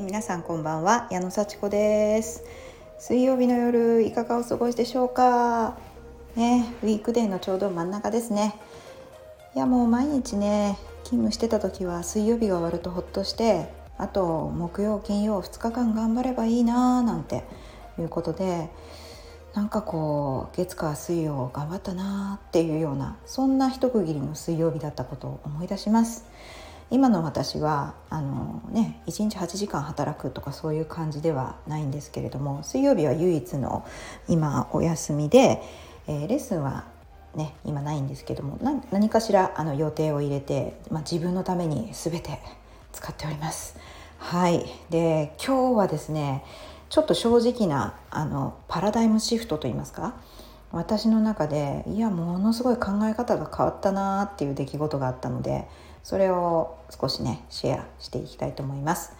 ー、皆さんこんばんは矢野幸子です。水曜日の夜いかがお過ごしでしょうか？ねウィークデーのちょうど真ん中ですね。いやもう毎日ね勤務してた時は水曜日が終わるとほっとしてあと木曜金曜2日間頑張ればいいなーなんていうことでなんかこう月火水曜頑張ったなーっていうようなそんな一区切りの水曜日だったことを思い出します。今の私はあのね1日8時間働くとかそういう感じではないんですけれども水曜日は唯一の今お休みで、えー、レッスンはね今ないんですけども何かしらあの予定を入れて、まあ、自分のために全て使っております。はいで今日はですねちょっと正直なあのパラダイムシフトといいますか私の中でいやものすごい考え方が変わったなっていう出来事があったのでそれを少しねシェアしていきたいと思います。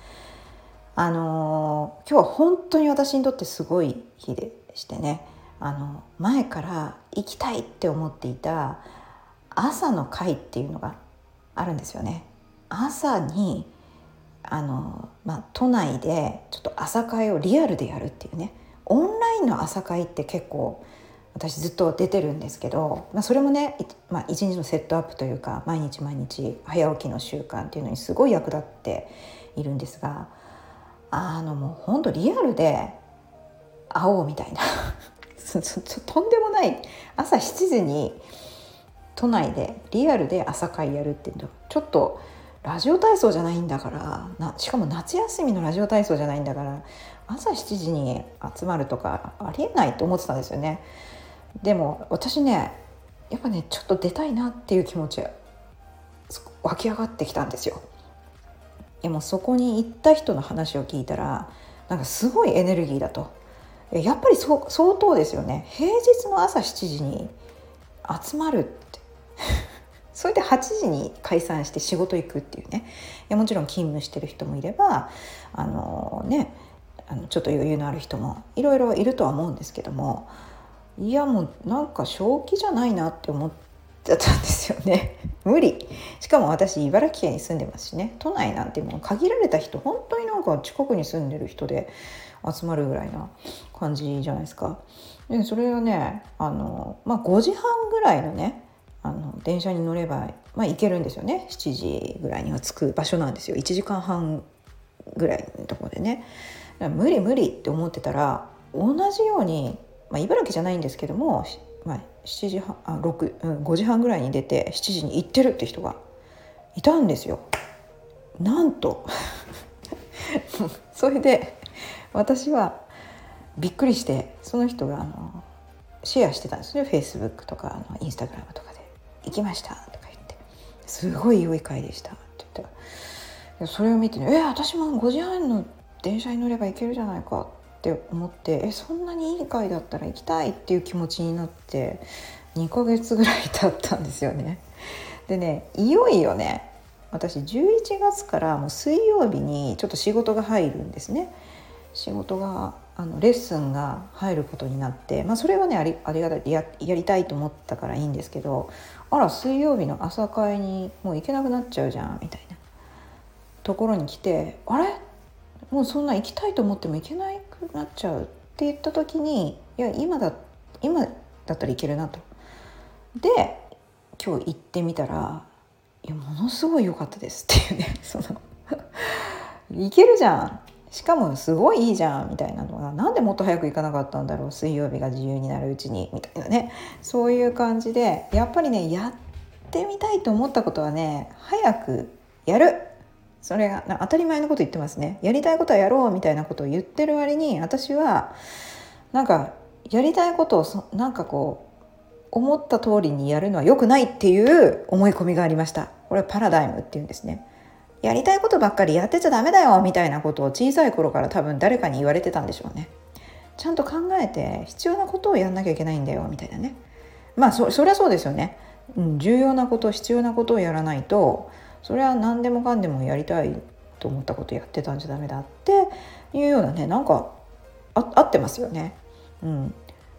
あの、今日は本当に私にとってすごい日でしてねあの前から行きたいって思っていた朝の会っていうのがあるんですよね。朝にあの、まあ、都内でちょっと朝会をリアルでやるっていうねオンラインの朝会って結構私ずっと出てるんですけど、まあ、それもね、まあ、一日のセットアップというか毎日毎日早起きの習慣っていうのにすごい役立っているんですがあのもうほんとリアルで会おうみたいな とんでもない朝7時に都内でリアルで朝会やるっていうのちょっとラジオ体操じゃないんだからなしかも夏休みのラジオ体操じゃないんだから朝7時に集まるとかありえないと思ってたんですよね。でも私ねやっぱねちょっと出たいなっていう気持ち湧き上がってきたんですよ。でもそこに行った人の話を聞いたらなんかすごいエネルギーだと。やっぱりそ相当ですよね。平日の朝7時に集まるって。それで8時に解散して仕事行くっていうね。もちろん勤務してる人もいればあのねあのちょっと余裕のある人もいろいろいるとは思うんですけどもいやもうなんか正気じゃないなって思ってたんですよね。無理。しかも私茨城県に住んでますしね。都内なんてもう限られた人本当になんか近くに住んでる人で集まるぐらいな感じじゃないですか。でそれはねあの、まあ、5時半ぐらいのねあの電車に乗れば、まあ、行けるんですよね。7時ぐらいには着く場所なんですよ。1時間半ぐらいのとこでね。無理無理って思ってたら同じようにまあ、茨城じゃないんですけども、まあ、7時半あ6、うん、5時半ぐらいに出て7時に行ってるって人がいたんですよ。なんと それで私はびっくりしてその人があのシェアしてたんです。ねフェイスブックとかあのインスタグラムとかで「行きました」とか言って「すごい良い回でした」って言ったら。それを見てね「え私も5時半の電車に乗れば行けるじゃないか」って思ってえそんなにいい回だったら行きたいっていう気持ちになって2ヶ月ぐらい経ったんですよね。でねいよいよね私11月からもう水曜日にちょっと仕事が入るんですね。仕事があのレッスンが入ることになって、まあ、それはねありありがたいややりたいと思ったからいいんですけどあら水曜日の朝会にもう行けなくなっちゃうじゃんみたいなところに来てあれ？もうそんな行きたいと思っても行けなくなっちゃうって言った時にいや今だ今だったらいけるなと。で今日行ってみたらいやものすごい良かったですっていうね そのいけるじゃん。しかもすごいいいじゃんみたいなのがなんでもっと早く行かなかったんだろう水曜日が自由になるうちにみたいなね。そういう感じでやっぱりねやってみたいと思ったことはね早くやる。それが当たり前のこと言ってますね。やりたいことはやろうみたいなことを言ってる割に私はなんかやりたいことをなんかこう思った通りにやるのは良くないっていう思い込みがありました。これはパラダイムっていうんですね。やりたいことばっかりやってちゃダメだよみたいなことを小さい頃から多分誰かに言われてたんでしょうね。ちゃんと考えて必要なことをやんなきゃいけないんだよみたいなね。まあそそりゃそうですよね、うん、重要なこと必要なことをやらないとそれは何でもかんでもやりたいと思ったことやってたんじゃダメだっていうようなねなんかあ合ってますよね。うん、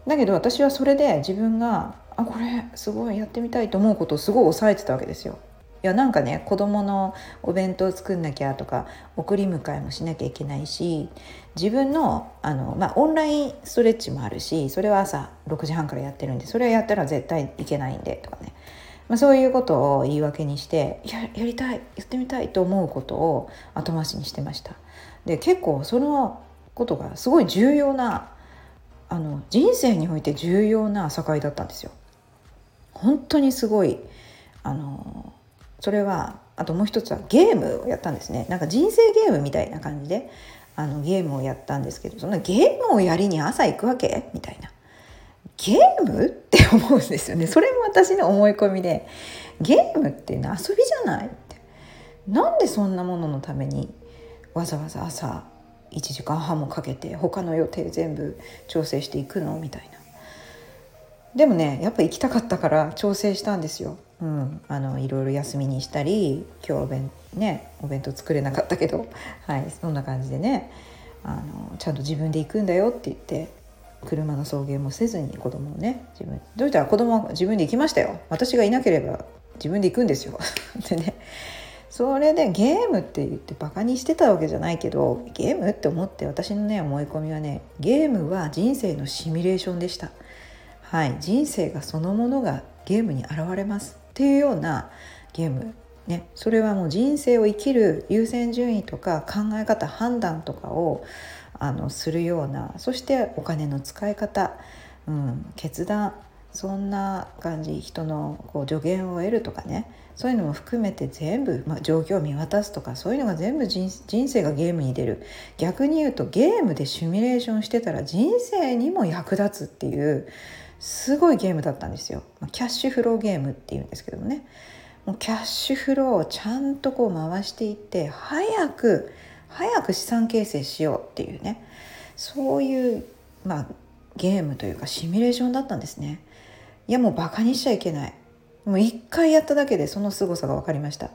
だけど私はそれで自分があこれすごいやってみたいと思うことをすごい抑えてたわけですよ。いやなんかね子供のお弁当作んなきゃとか送り迎えもしなきゃいけないし自分のあの、まあ、オンラインストレッチもあるしそれは朝6時半からやってるんでそれはやったら絶対いけないんでとかね、まあ、そういうことを言い訳にしてややりたいやってみたいと思うことを後回しにしてました。で結構そのことがすごい重要なあの人生において重要な境だったんですよ。本当にすごいあのそれはあともう一つはゲームをやったんですねなんか人生ゲームみたいな感じであのゲームをやったんですけどそんなゲームをやりに朝行くわけ？みたいなゲーム？って思うんですよね。それも私の思い込みで。ゲームって遊びじゃないって。なんでそんなもののためにわざわざ朝1時間半もかけて他の予定全部調整していくの？みたいな。でもねやっぱ行きたかったから調整したんですよ。うん、あのいろいろ休みにしたり今日お弁,、ね、お弁当作れなかったけど、はい、そんな感じでね。あのちゃんと自分で行くんだよって言って車の送迎もせずに子供をね自分どうしたら子供は自分で行きましたよ。私がいなければ自分で行くんですよ。でねそれでゲームって言ってバカにしてたわけじゃないけどゲームって思って私のね思い込みはねゲームは人生のシミュレーションでした。はい人生がそのものがゲームに現れます。っていうようなゲーム。ね、それはもう人生を生きる優先順位とか考え方判断とかをあのするようなそしてお金の使い方、うん、決断そんな感じ人のこう助言を得るとかねそういうのも含めて全部、まあ、状況を見渡すとかそういうのが全部人生がゲームに出る逆に言うとゲームでシミュレーションしてたら人生にも役立つっていうすごいゲームだったんですよ。キャッシュフローゲームっていうんですけどもねもうキャッシュフローをちゃんとこう回していって早く早く資産形成しようっていうねそういう、まあ、ゲームというかシミュレーションだったんですね。いやもうバカにしちゃいけない。もう一回やっただけでその凄さが分かりました。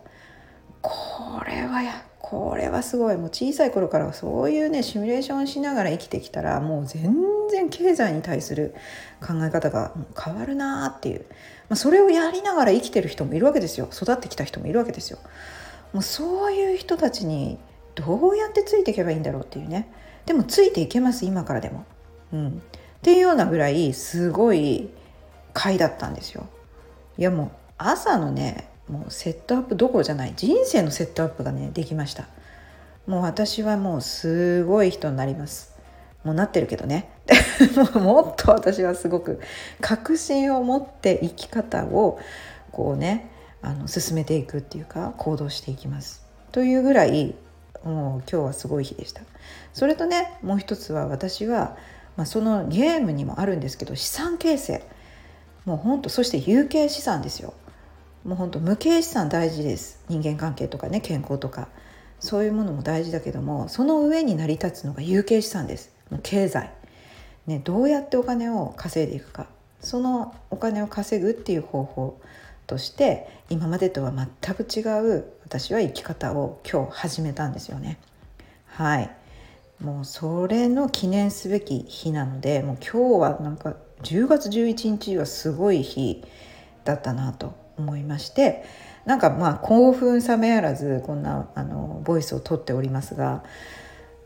これはやこれはすごいもう小さい頃からそういうねシミュレーションしながら生きてきたらもう全然経済に対する考え方が変わるなっていう、まあ、それをやりながら生きてる人もいるわけですよ育ってきた人もいるわけですよ。もうそういう人たちにどうやってついていけばいいんだろうっていうね。でもついていけます今からでも。うん、っていうようなぐらいすごい回だったんですよ。いやもう朝のねもうセットアップどころじゃない人生のセットアップがねできました。もう私はもうすごい人になります。もうなってるけどね。もっと私はすごく確信を持って生き方をこうねあの進めていくっていうか行動していきます。というぐらいもう今日はすごい日でした。それとねもう一つは私は、まあ、そのゲームにもあるんですけど資産形成。もうほんとそして有形資産ですよ。もうほんと無形資産大事です。人間関係とかね健康とか。そういうものも大事だけどもその上に成り立つのが有形資産です。もう経済、ね、どうやってお金を稼いでいくか。そのお金を稼ぐっていう方法として今までとは全く違う私は生き方を今日始めたんですよね。はい。もうそれの記念すべき日なのでもう今日はなんか10月11日はすごい日だったなと思いましてなんかまあ興奮冷めやらずこんなあのボイスをとっておりますが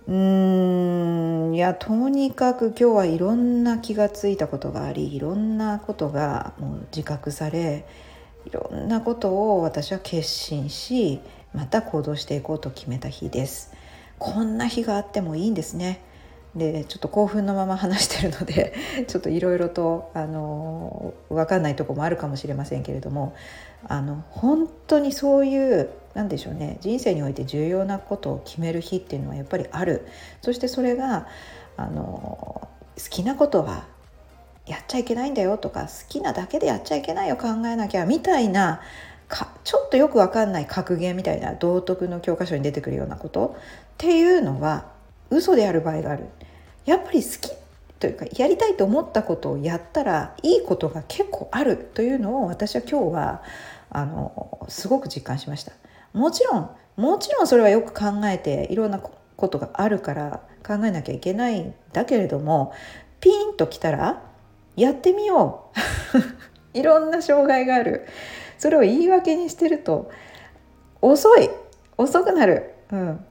うーんいやとにかく今日はいろんな気がついたことがありいろんなことがもう自覚されいろんなことを私は決心しまた行動していこうと決めた日です。こんな日があってもいいんですね。でちょっと興奮のまま話してるので ちょっといろいろとあの分かんないとこもあるかもしれませんけれどもあの本当にそういうなんでしょうね人生において重要なことを決める日っていうのはやっぱりあるそしてそれがあの好きなことはやっちゃいけないんだよとか好きなだけでやっちゃいけないよ考えなきゃみたいなかちょっとよく分かんない格言みたいな道徳の教科書に出てくるようなこと？っていうのは嘘である場合がある。やっぱり好きというかやりたいと思ったことをやったらいいことが結構あるというのを私は今日はあのすごく実感しました。もちろんもちろんそれはよく考えていろんなことがあるから考えなきゃいけないんだけれどもピンときたらやってみよう。いろんな障害がある。それを言い訳にしてると遅い。遅くなる、うん。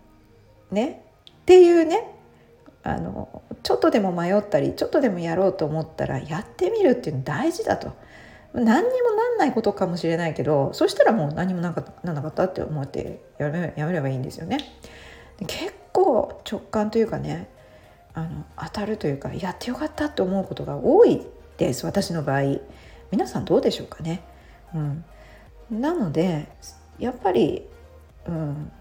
ね、っていうね。あのちょっとでも迷ったりちょっとでもやろうと思ったらやってみるっていうの大事だと。何にもなんないことかもしれないけどそしたらもう何もなんかなんなかったって思ってやめやめればいいんですよね。結構直感というかねあの当たるというかやってよかったって思うことが多いです私の場合。皆さんどうでしょうかね、うん、なのでやっぱり、うん。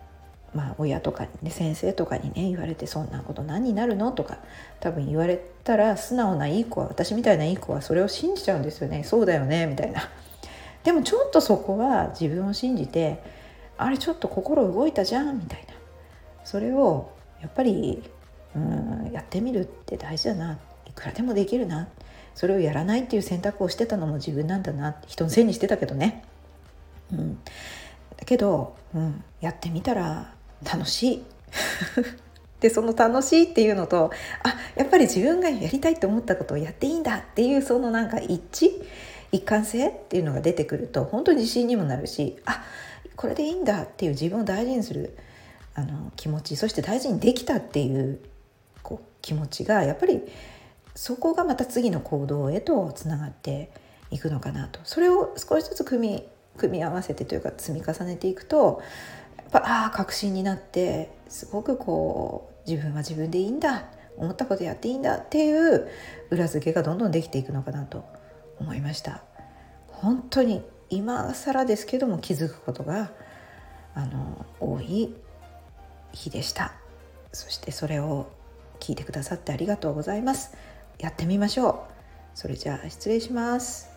まあ、親とかね先生とかにね言われて「そんなこと何になるの?」とか多分言われたら素直ないい子は私みたいないい子はそれを信じちゃうんですよね。そうだよねみたいな。でもちょっとそこは自分を信じてあれちょっと心動いたじゃんみたいな。それをやっぱりうんやってみるって大事だないくらでもできるなそれをやらないっていう選択をしてたのも自分なんだな人のせいにしてたけどね。うん、だけど、うん、やってみたら楽しい。でその楽しいっていうのとあやっぱり自分がやりたいと思ったことをやっていいんだっていうそのなんか一致一貫性っていうのが出てくると本当に自信にもなるしあこれでいいんだっていう自分を大事にするあの気持ちそして大事にできたっていうこう気持ちがやっぱりそこがまた次の行動へとつながっていくのかなと。それを少しずつ組み組み合わせてというか積み重ねていくとやっぱああ確信になってすごくこう自分は自分でいいんだ思ったことやっていいんだっていう裏付けがどんどんできていくのかなと思いました。本当に今更ですけども気づくことがあの多い日でした。そしてそれを聞いてくださってありがとうございます。やってみましょう。それじゃあ失礼します。